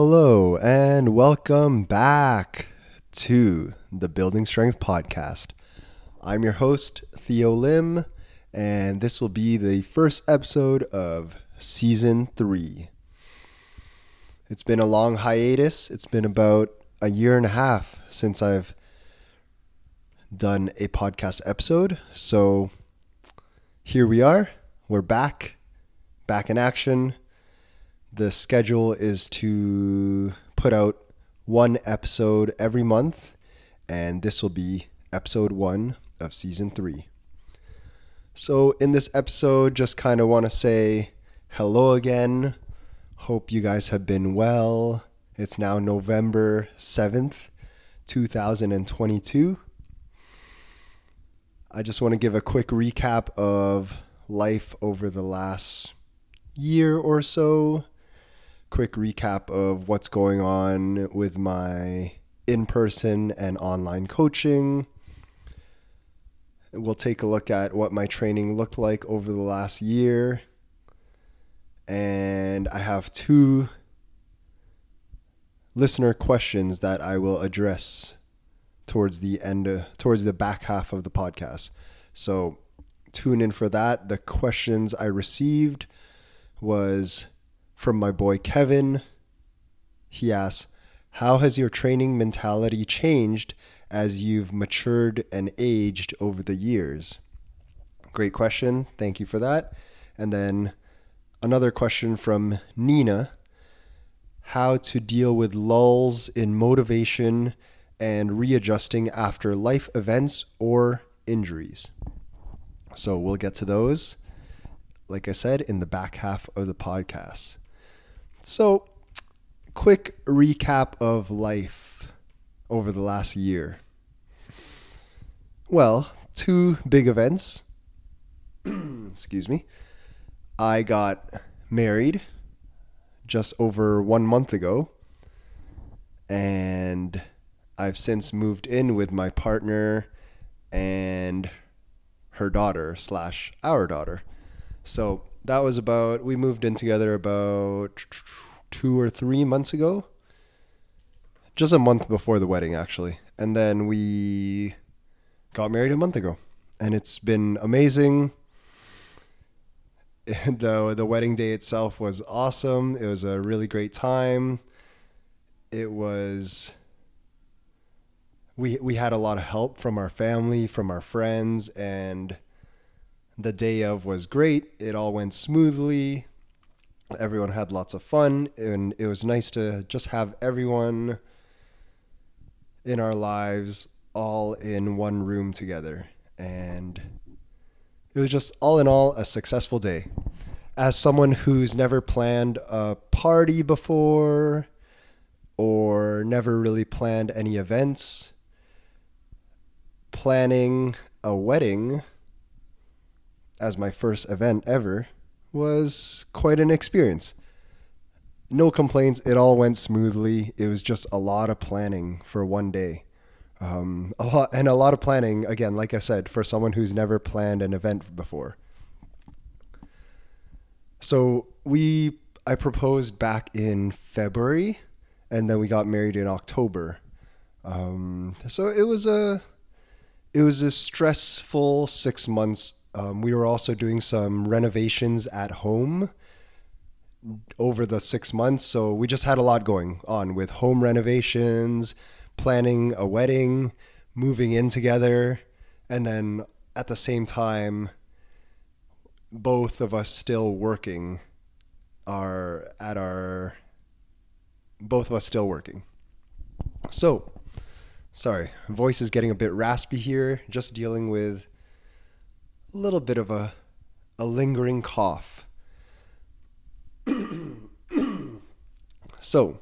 Hello, and welcome back to the Building Strength Podcast. I'm your host, Theo Lim, and this will be the first episode of season three. It's been a long hiatus. It's been about a year and a half since I've done a podcast episode. So here we are. We're back, back in action. The schedule is to put out one episode every month, and this will be episode one of season three. So, in this episode, just kind of want to say hello again. Hope you guys have been well. It's now November 7th, 2022. I just want to give a quick recap of life over the last year or so. Quick recap of what's going on with my in person and online coaching. We'll take a look at what my training looked like over the last year. And I have two listener questions that I will address towards the end, uh, towards the back half of the podcast. So tune in for that. The questions I received was from my boy Kevin. He asks, How has your training mentality changed as you've matured and aged over the years? Great question. Thank you for that. And then another question from Nina How to deal with lulls in motivation and readjusting after life events or injuries. So we'll get to those, like I said, in the back half of the podcast. So, quick recap of life over the last year. Well, two big events. Excuse me. I got married just over one month ago, and I've since moved in with my partner and her daughter slash our daughter. So that was about we moved in together about two or three months ago. Just a month before the wedding, actually, and then we got married a month ago, and it's been amazing. the The wedding day itself was awesome. It was a really great time. It was we we had a lot of help from our family, from our friends, and the day of was great. It all went smoothly. Everyone had lots of fun, and it was nice to just have everyone in our lives all in one room together. And it was just all in all a successful day. As someone who's never planned a party before or never really planned any events, planning a wedding as my first event ever was quite an experience. No complaints. It all went smoothly. It was just a lot of planning for one day. Um, a lot and a lot of planning again, like I said, for someone who's never planned an event before. So we, I proposed back in February, and then we got married in October. Um, so it was a it was a stressful six months. Um, we were also doing some renovations at home over the six months. So we just had a lot going on with home renovations, planning a wedding, moving in together, and then at the same time, both of us still working are at our both of us still working. So Sorry, voice is getting a bit raspy here, just dealing with little bit of a, a lingering cough. so,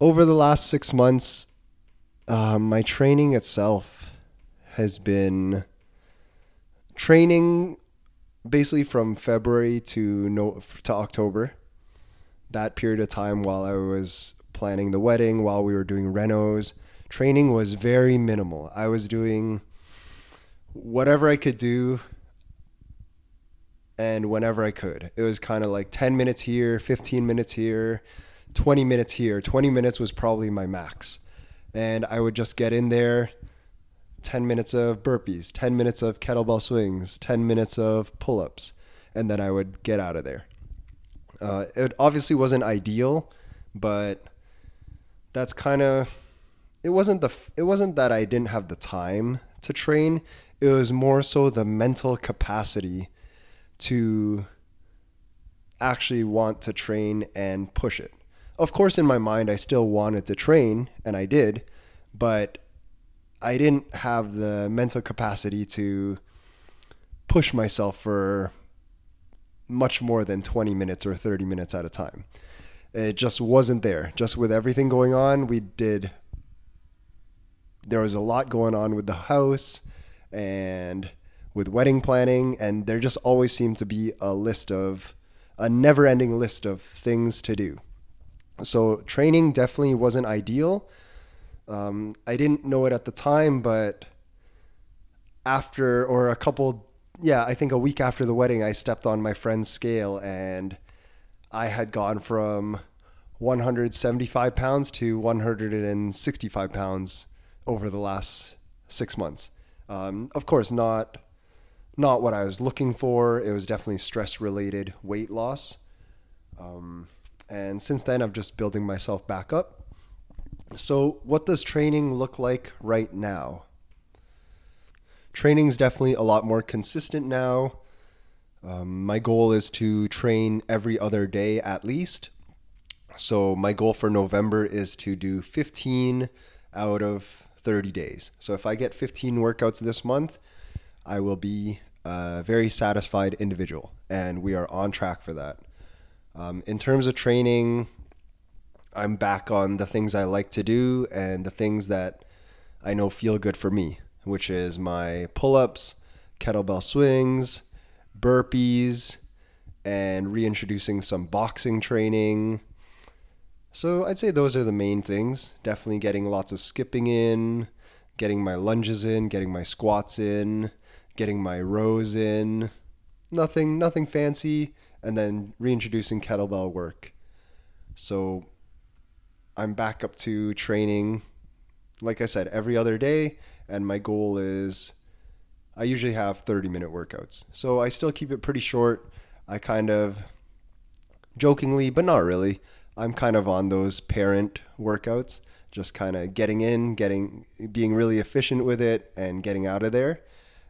over the last six months, uh, my training itself has been training basically from February to no to October. That period of time while I was planning the wedding, while we were doing renos. Training was very minimal. I was doing whatever I could do and whenever I could. It was kind of like 10 minutes here, 15 minutes here, 20 minutes here. 20 minutes was probably my max. And I would just get in there 10 minutes of burpees, 10 minutes of kettlebell swings, 10 minutes of pull ups, and then I would get out of there. Uh, it obviously wasn't ideal, but that's kind of it wasn't the it wasn't that I didn't have the time to train. It was more so the mental capacity to actually want to train and push it. Of course, in my mind, I still wanted to train, and I did, but I didn't have the mental capacity to push myself for much more than 20 minutes or 30 minutes at a time. It just wasn't there. Just with everything going on, we did. There was a lot going on with the house and with wedding planning, and there just always seemed to be a list of a never ending list of things to do. So, training definitely wasn't ideal um, I didn't know it at the time, but after or a couple, yeah, I think a week after the wedding, I stepped on my friend's scale and I had gone from 175 pounds to 165 pounds over the last six months. Um, of course, not not what I was looking for. It was definitely stress related weight loss. Um, and since then, I'm just building myself back up. So, what does training look like right now? Training is definitely a lot more consistent now. Um, my goal is to train every other day at least. So, my goal for November is to do 15 out of 30 days. So, if I get 15 workouts this month, I will be a very satisfied individual, and we are on track for that. Um, in terms of training, I'm back on the things I like to do and the things that I know feel good for me, which is my pull ups, kettlebell swings, burpees, and reintroducing some boxing training. So I'd say those are the main things. Definitely getting lots of skipping in, getting my lunges in, getting my squats in, getting my rows in. Nothing nothing fancy and then reintroducing kettlebell work. So I'm back up to training, like I said, every other day. And my goal is I usually have 30 minute workouts. So I still keep it pretty short. I kind of jokingly, but not really, I'm kind of on those parent workouts, just kind of getting in, getting being really efficient with it and getting out of there.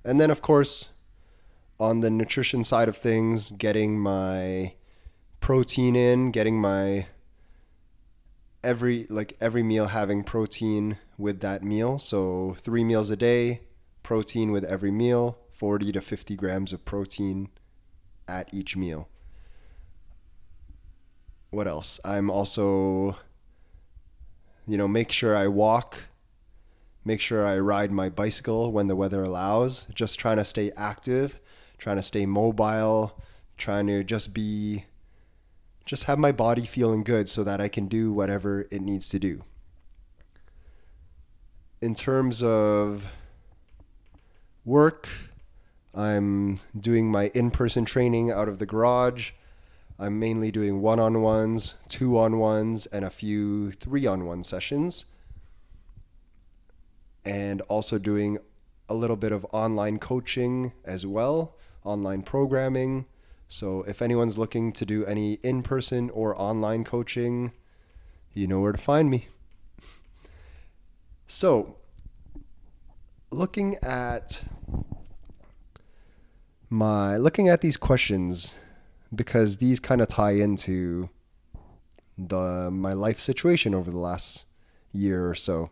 And then of course, on the nutrition side of things, getting my protein in, getting my every like every meal having protein with that meal. So three meals a day, protein with every meal, 40 to 50 grams of protein at each meal. What else? I'm also, you know, make sure I walk, make sure I ride my bicycle when the weather allows, just trying to stay active, trying to stay mobile, trying to just be just have my body feeling good so that I can do whatever it needs to do. In terms of work, I'm doing my in person training out of the garage. I'm mainly doing one on ones, two on ones, and a few three on one sessions. And also doing a little bit of online coaching as well, online programming so if anyone's looking to do any in person or online coaching, you know where to find me. So, looking at my looking at these questions because these kind of tie into the my life situation over the last year or so.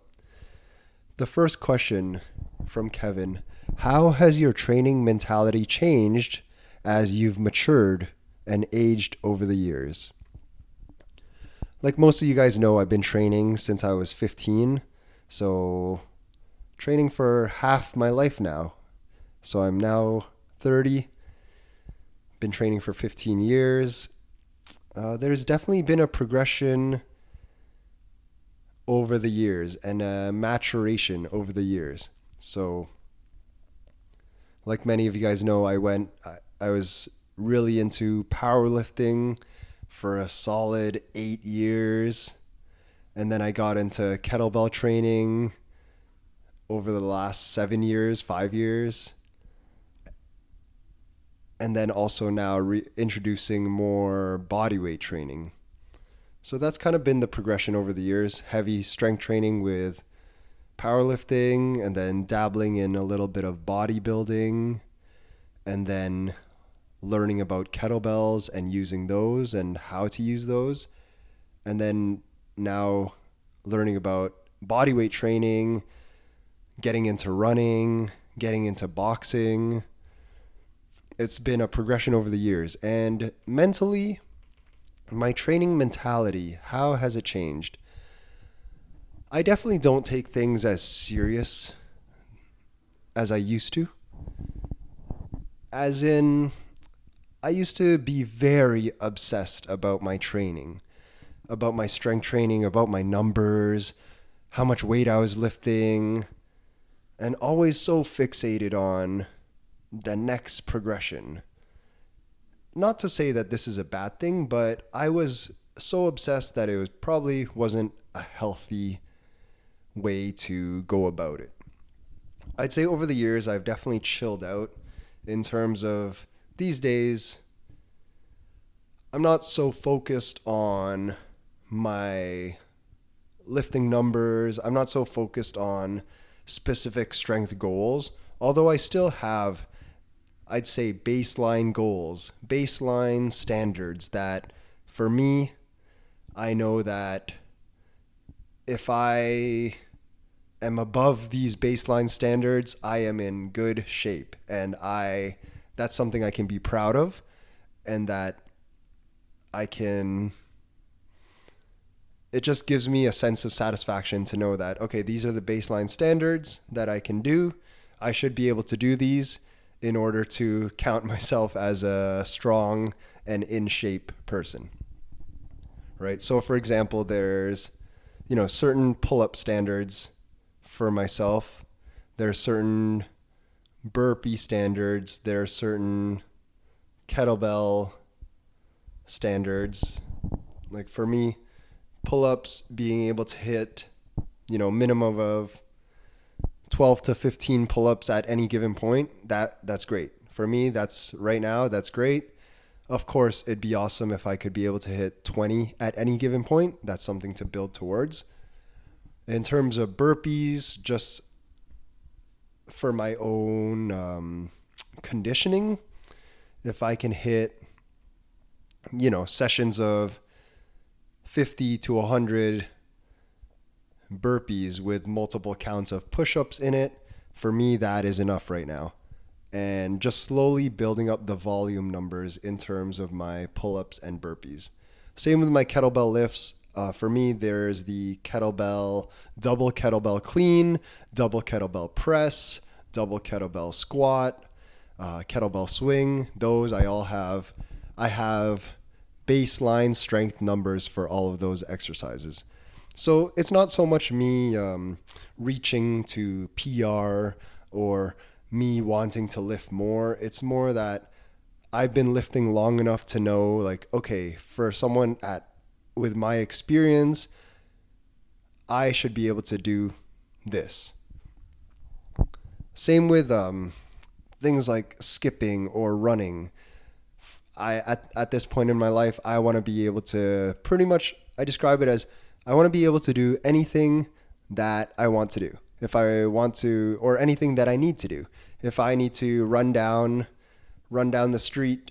The first question from Kevin, how has your training mentality changed as you've matured and aged over the years. Like most of you guys know, I've been training since I was 15. So, training for half my life now. So, I'm now 30. Been training for 15 years. Uh, there's definitely been a progression over the years and a maturation over the years. So, like many of you guys know, I went, I was really into powerlifting for a solid eight years. And then I got into kettlebell training over the last seven years, five years. And then also now re- introducing more body weight training. So that's kind of been the progression over the years heavy strength training with powerlifting, and then dabbling in a little bit of bodybuilding, and then learning about kettlebells and using those and how to use those. And then now learning about body weight training, getting into running, getting into boxing. It's been a progression over the years. And mentally, my training mentality, how has it changed? I definitely don't take things as serious as I used to. As in, I used to be very obsessed about my training, about my strength training, about my numbers, how much weight I was lifting, and always so fixated on the next progression. Not to say that this is a bad thing, but I was so obsessed that it was probably wasn't a healthy way to go about it. I'd say over the years, I've definitely chilled out in terms of these days, I'm not so focused on my lifting numbers. I'm not so focused on specific strength goals, although I still have, I'd say, baseline goals, baseline standards that for me, I know that if I am above these baseline standards, I am in good shape and I that's something I can be proud of and that I can it just gives me a sense of satisfaction to know that okay, these are the baseline standards that I can do. I should be able to do these in order to count myself as a strong and in shape person. Right? So for example, there's you know, certain pull-up standards for myself. There are certain burpee standards. There are certain kettlebell standards. Like for me, pull-ups being able to hit, you know, minimum of 12 to 15 pull-ups at any given point, that that's great. For me, that's right now, that's great. Of course, it'd be awesome if I could be able to hit 20 at any given point. That's something to build towards. In terms of burpees, just for my own um, conditioning, if I can hit, you know, sessions of 50 to 100 burpees with multiple counts of push ups in it, for me, that is enough right now and just slowly building up the volume numbers in terms of my pull ups and burpees. Same with my kettlebell lifts. Uh, for me, there's the kettlebell, double kettlebell clean, double kettlebell press, double kettlebell squat, uh, kettlebell swing. Those I all have. I have baseline strength numbers for all of those exercises. So it's not so much me um, reaching to PR or me wanting to lift more. It's more that I've been lifting long enough to know like okay, for someone at with my experience, I should be able to do this. Same with um, things like skipping or running. I at, at this point in my life, I want to be able to pretty much I describe it as I want to be able to do anything that I want to do if I want to, or anything that I need to do. If I need to run down, run down the street,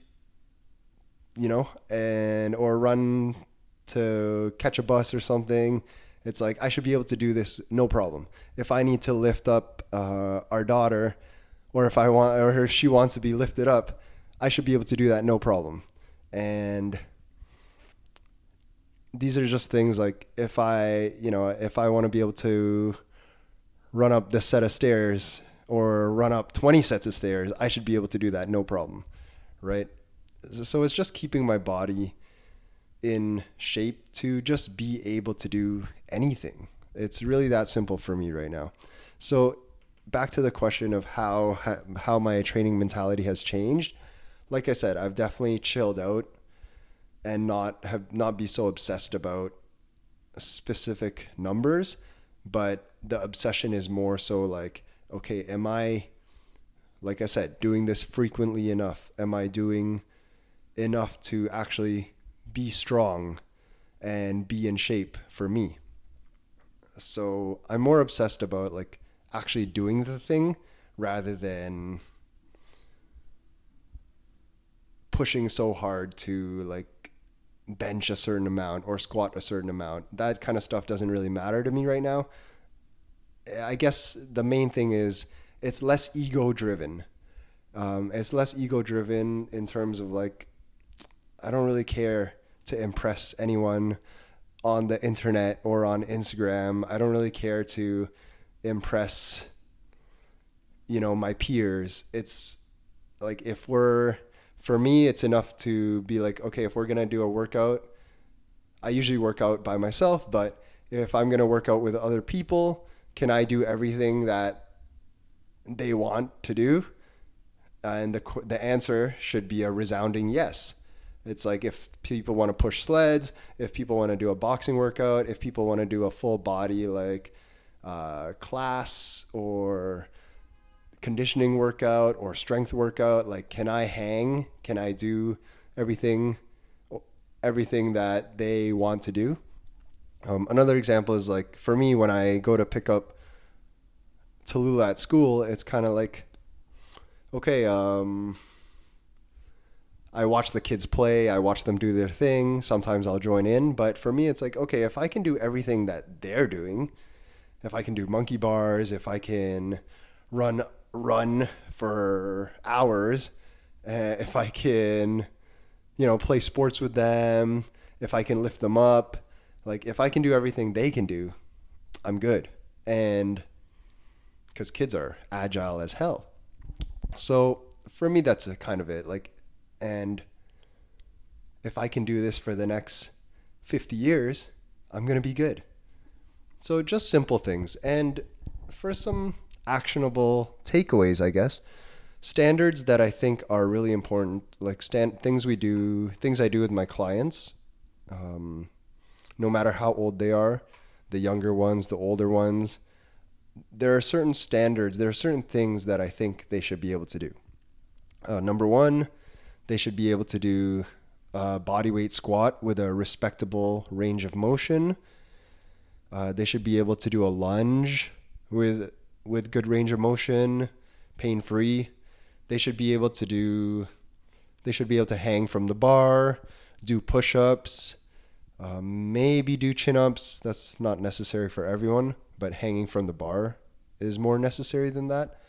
you know, and or run to catch a bus or something, it's like I should be able to do this no problem. If I need to lift up uh, our daughter, or if I want, or if she wants to be lifted up, I should be able to do that no problem. And these are just things like if I, you know, if I want to be able to run up this set of stairs or run up 20 sets of stairs, I should be able to do that no problem, right? So it's just keeping my body in shape to just be able to do anything. It's really that simple for me right now. So back to the question of how how my training mentality has changed. like I said, I've definitely chilled out and not have not be so obsessed about specific numbers, but the obsession is more so like, okay, am I like I said, doing this frequently enough? Am I doing enough to actually be strong and be in shape for me? So I'm more obsessed about like actually doing the thing rather than pushing so hard to like bench a certain amount or squat a certain amount. That kind of stuff doesn't really matter to me right now. I guess the main thing is it's less ego driven. Um, it's less ego driven in terms of like, I don't really care to impress anyone on the internet or on Instagram. I don't really care to impress, you know, my peers. It's like if we're, for me, it's enough to be like, okay, if we're going to do a workout, I usually work out by myself, but if I'm going to work out with other people, can I do everything that they want to do? And the the answer should be a resounding yes. It's like if people want to push sleds, if people want to do a boxing workout, if people want to do a full body like uh, class or conditioning workout or strength workout, like can I hang? Can I do everything everything that they want to do? Um, another example is like for me when I go to pick up Tallulah at school, it's kind of like, okay, um, I watch the kids play, I watch them do their thing. Sometimes I'll join in, but for me, it's like, okay, if I can do everything that they're doing, if I can do monkey bars, if I can run run for hours, uh, if I can, you know, play sports with them, if I can lift them up, like if I can do everything they can do, I'm good. And because kids are agile as hell. So for me, that's a kind of it. Like, and if I can do this for the next 50 years, I'm going to be good. So just simple things. And for some actionable takeaways, I guess, standards that I think are really important, like stand, things we do, things I do with my clients, um, no matter how old they are, the younger ones, the older ones, there are certain standards, there are certain things that I think they should be able to do. Uh, number one, they should be able to do a body weight squat with a respectable range of motion. Uh, they should be able to do a lunge with with good range of motion, pain free. They should be able to do. They should be able to hang from the bar, do push ups, uh, maybe do chin ups. That's not necessary for everyone but hanging from the bar is more necessary than that.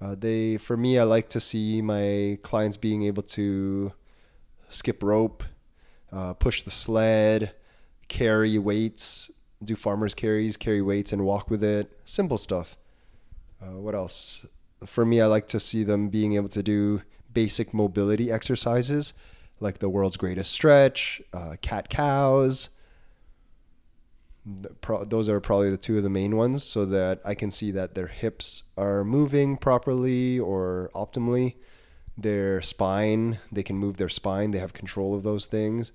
Uh, they, for me, I like to see my clients being able to skip rope, uh, push the sled, carry weights, do farmers carries, carry weights, and walk with it. Simple stuff. Uh, what else? For me, I like to see them being able to do basic mobility exercises like the world's greatest stretch, uh, cat cows, those are probably the two of the main ones so that I can see that their hips are moving properly or optimally. Their spine, they can move their spine, they have control of those things,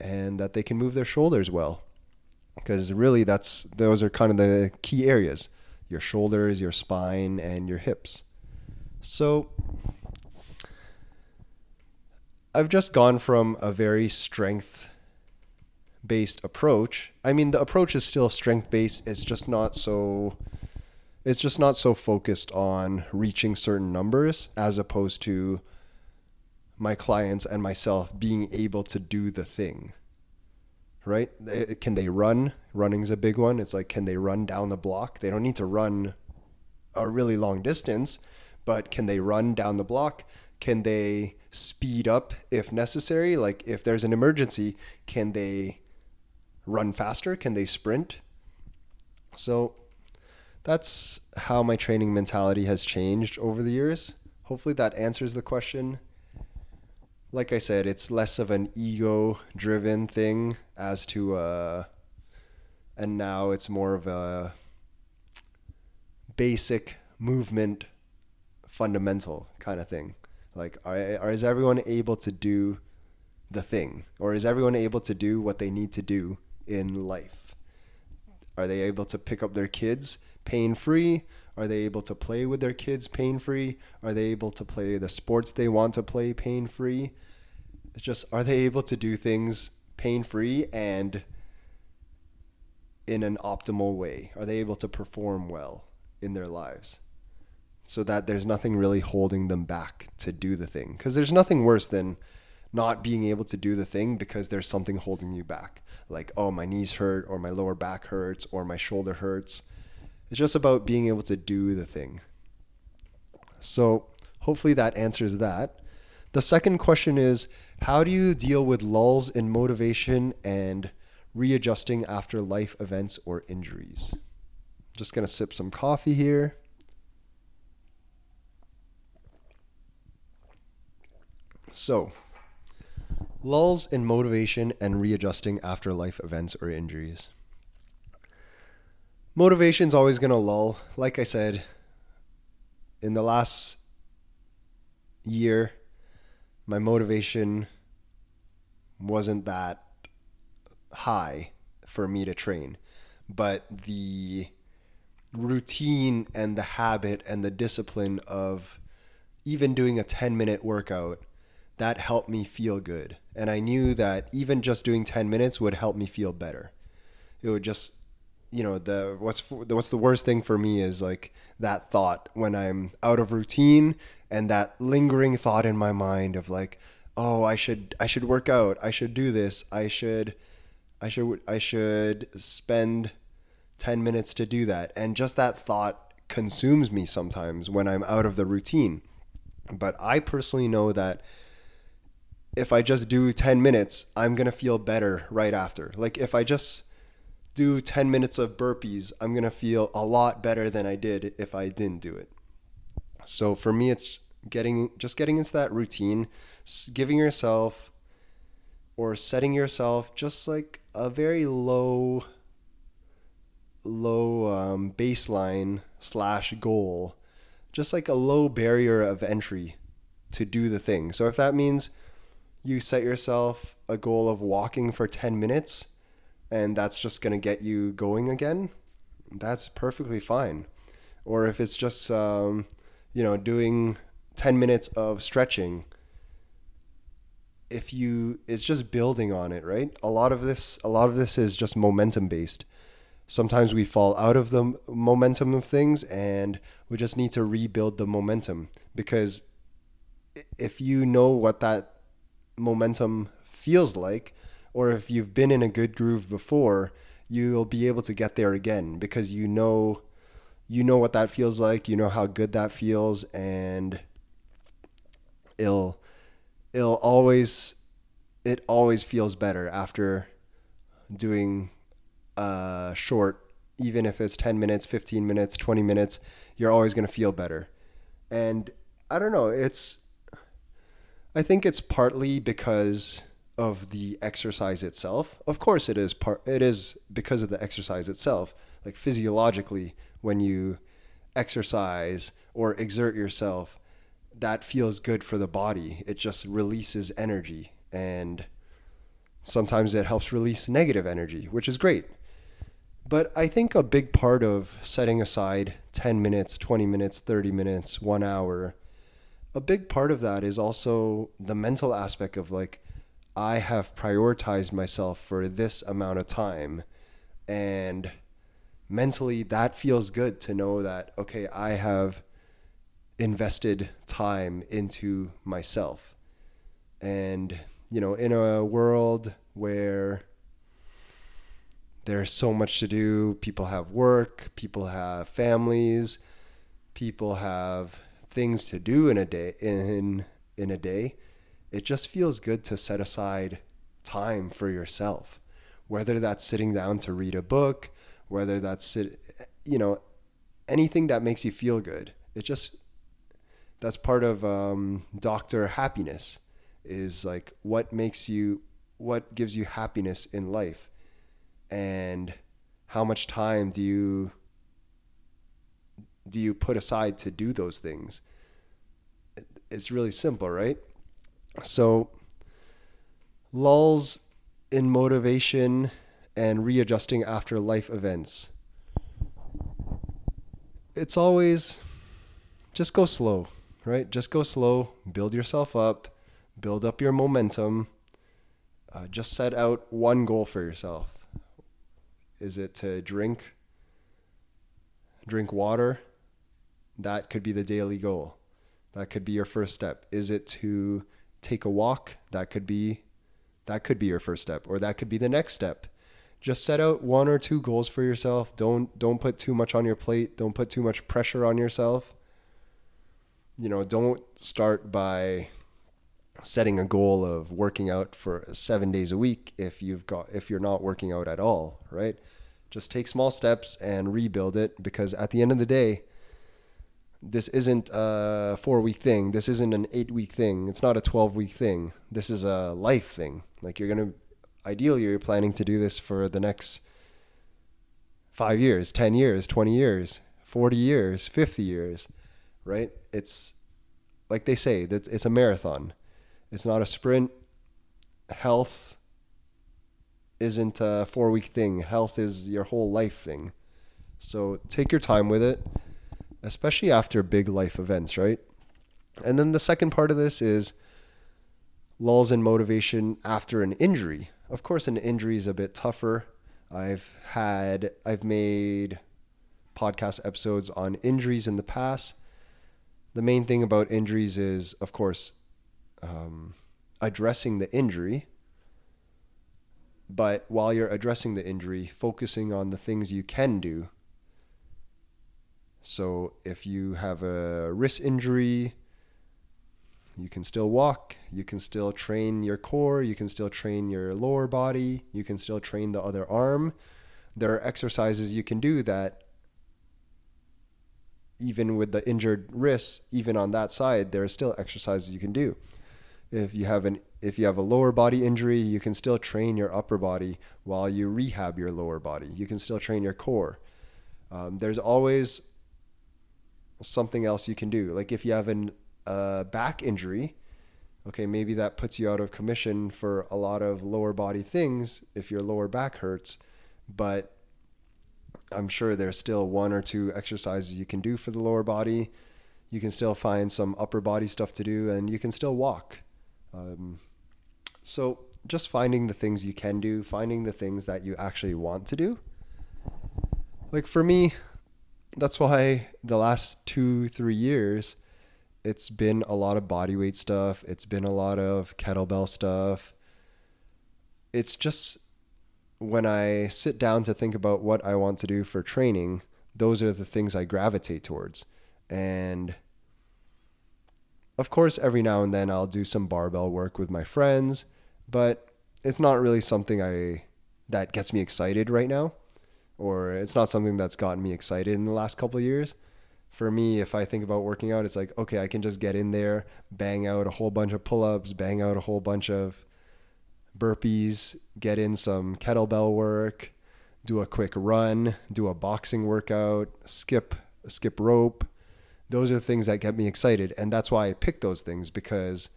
and that they can move their shoulders well. Because really, that's those are kind of the key areas your shoulders, your spine, and your hips. So, I've just gone from a very strength based approach. I mean, the approach is still strength based. It's just not so. It's just not so focused on reaching certain numbers as opposed to my clients and myself being able to do the thing. Right? Eh, eh, can they run? Running's a big one. It's like, can they run down the block? They don't need to run a really long distance, but can they run down the block? Can they speed up if necessary? Like, if there's an emergency, can they run faster? Can they sprint? So that's how my training mentality has changed over the years. Hopefully that answers the question. Like I said, it's less of an ego driven thing as to uh and now it's more of a basic movement fundamental kind of thing. Like, are, are is everyone able to do the thing, or is everyone able to do what they need to do in life? Are they able to pick up their kids pain free? Are they able to play with their kids pain free? Are they able to play the sports they want to play pain free? It's just are they able to do things pain free and in an optimal way? Are they able to perform well in their lives? So that there's nothing really holding them back to do the thing. Because there's nothing worse than not being able to do the thing because there's something holding you back. Like, oh, my knees hurt, or my lower back hurts, or my shoulder hurts. It's just about being able to do the thing. So, hopefully, that answers that. The second question is How do you deal with lulls in motivation and readjusting after life events or injuries? Just going to sip some coffee here. So, lulls in motivation and readjusting after life events or injuries. Motivation's always going to lull. Like I said, in the last year, my motivation wasn't that high for me to train. But the routine and the habit and the discipline of even doing a 10 minute workout that helped me feel good. And I knew that even just doing 10 minutes would help me feel better. It would just, you know, the what's what's the worst thing for me is like that thought when I'm out of routine and that lingering thought in my mind of like, oh, I should I should work out. I should do this. I should I should I should spend 10 minutes to do that. And just that thought consumes me sometimes when I'm out of the routine. But I personally know that if I just do 10 minutes, I'm going to feel better right after. Like if I just do 10 minutes of burpees, I'm going to feel a lot better than I did if I didn't do it. So for me it's getting just getting into that routine, giving yourself or setting yourself just like a very low low um, baseline slash goal just like a low barrier of entry to do the thing so if that means you set yourself a goal of walking for 10 minutes and that's just going to get you going again, that's perfectly fine. Or if it's just, um, you know, doing 10 minutes of stretching, if you, it's just building on it, right? A lot of this, a lot of this is just momentum based. Sometimes we fall out of the momentum of things and we just need to rebuild the momentum because if you know what that momentum feels like, or if you've been in a good groove before, you'll be able to get there again because you know you know what that feels like, you know how good that feels and it'll it'll always it always feels better after doing a short even if it's 10 minutes, 15 minutes, 20 minutes, you're always going to feel better. And I don't know, it's I think it's partly because of the exercise itself. Of course, it is part. It is because of the exercise itself. Like physiologically, when you exercise or exert yourself, that feels good for the body. It just releases energy, and sometimes it helps release negative energy, which is great. But I think a big part of setting aside 10 minutes, 20 minutes, 30 minutes, one hour a big part of that is also the mental aspect of like I have prioritized myself for this amount of time and mentally that feels good to know that okay I have invested time into myself. And you know in a world where there's so much to do people have work people have families people have things to do in a day in in a day, it just feels good to set aside time for yourself. Whether that's sitting down to read a book, whether that's sit, you know, anything that makes you feel good. It just that's part of um, doctor happiness is like what makes you what gives you happiness in life and how much time do you do you put aside to do those things? it's really simple, right? So, lulls in motivation and readjusting after life events. It's always just go slow, right? Just go slow, build yourself up, build up your momentum. Uh, just set out one goal for yourself. Is it to drink drink water? That could be the daily goal. That could be your first step. Is it to take a walk? That could be that could be your first step or that could be the next step. Just set out one or two goals for yourself. Don't don't put too much on your plate. Don't put too much pressure on yourself. You know, don't start by setting a goal of working out for 7 days a week if you've got if you're not working out at all, right? Just take small steps and rebuild it because at the end of the day, this isn't a four week thing. This isn't an eight week thing. It's not a 12 week thing. This is a life thing. Like you're going to, ideally, you're planning to do this for the next five years, 10 years, 20 years, 40 years, 50 years, right? It's like they say that it's a marathon. It's not a sprint. Health isn't a four week thing. Health is your whole life thing. So take your time with it especially after big life events, right? And then the second part of this is lulls in motivation after an injury. Of course, an injury is a bit tougher. I've had, I've made podcast episodes on injuries in the past. The main thing about injuries is, of course, um, addressing the injury. But while you're addressing the injury, focusing on the things you can do so if you have a wrist injury, you can still walk, you can still train your core, you can still train your lower body, you can still train the other arm. There are exercises you can do that even with the injured wrist, even on that side, there are still exercises you can do. If you have an if you have a lower body injury, you can still train your upper body while you rehab your lower body. You can still train your core. Um, there's always something else you can do. Like if you have a uh, back injury, okay, maybe that puts you out of commission for a lot of lower body things if your lower back hurts, but I'm sure there's still one or two exercises you can do for the lower body. You can still find some upper body stuff to do, and you can still walk. Um, so, just finding the things you can do, finding the things that you actually want to do. Like for me, that's why the last two, three years, it's been a lot of body weight stuff. It's been a lot of kettlebell stuff. It's just when I sit down to think about what I want to do for training, those are the things I gravitate towards. And of course, every now and then I'll do some barbell work with my friends, but it's not really something I that gets me excited right now or it's not something that's gotten me excited in the last couple years. For me, if I think about working out, it's like, okay, I can just get in there, bang out a whole bunch of pull ups, bang out a whole bunch of burpees, get in some kettlebell work, do a quick run, do a boxing workout, skip, skip rope. Those are things that get me excited. And that's why I pick those things because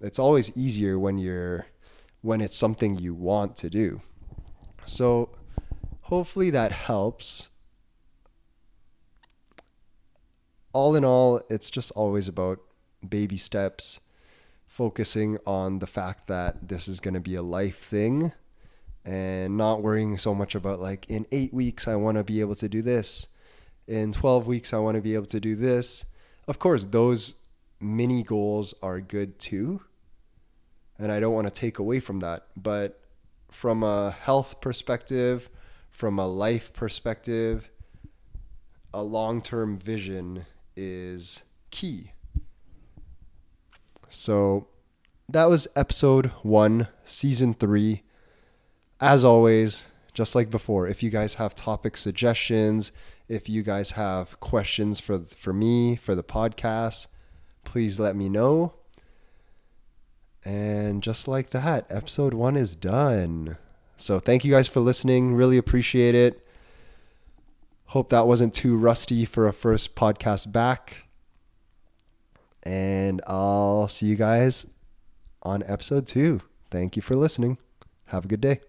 it's always easier when you're, when it's something you want to do. So hopefully that helps. All in all, it's just always about baby steps, focusing on the fact that this is going to be a life thing and not worrying so much about like in 8 weeks I want to be able to do this. In 12 weeks I want to be able to do this. Of course, those mini goals are good too. And I don't want to take away from that, but from a health perspective, from a life perspective, a long term vision is key. So that was episode one, season three. As always, just like before, if you guys have topic suggestions, if you guys have questions for for me for the podcast, please let me know. And just like that, episode one is done. So thank you guys for listening. Really appreciate it. Hope that wasn't too rusty for a first podcast back. And I'll see you guys on episode two. Thank you for listening. Have a good day.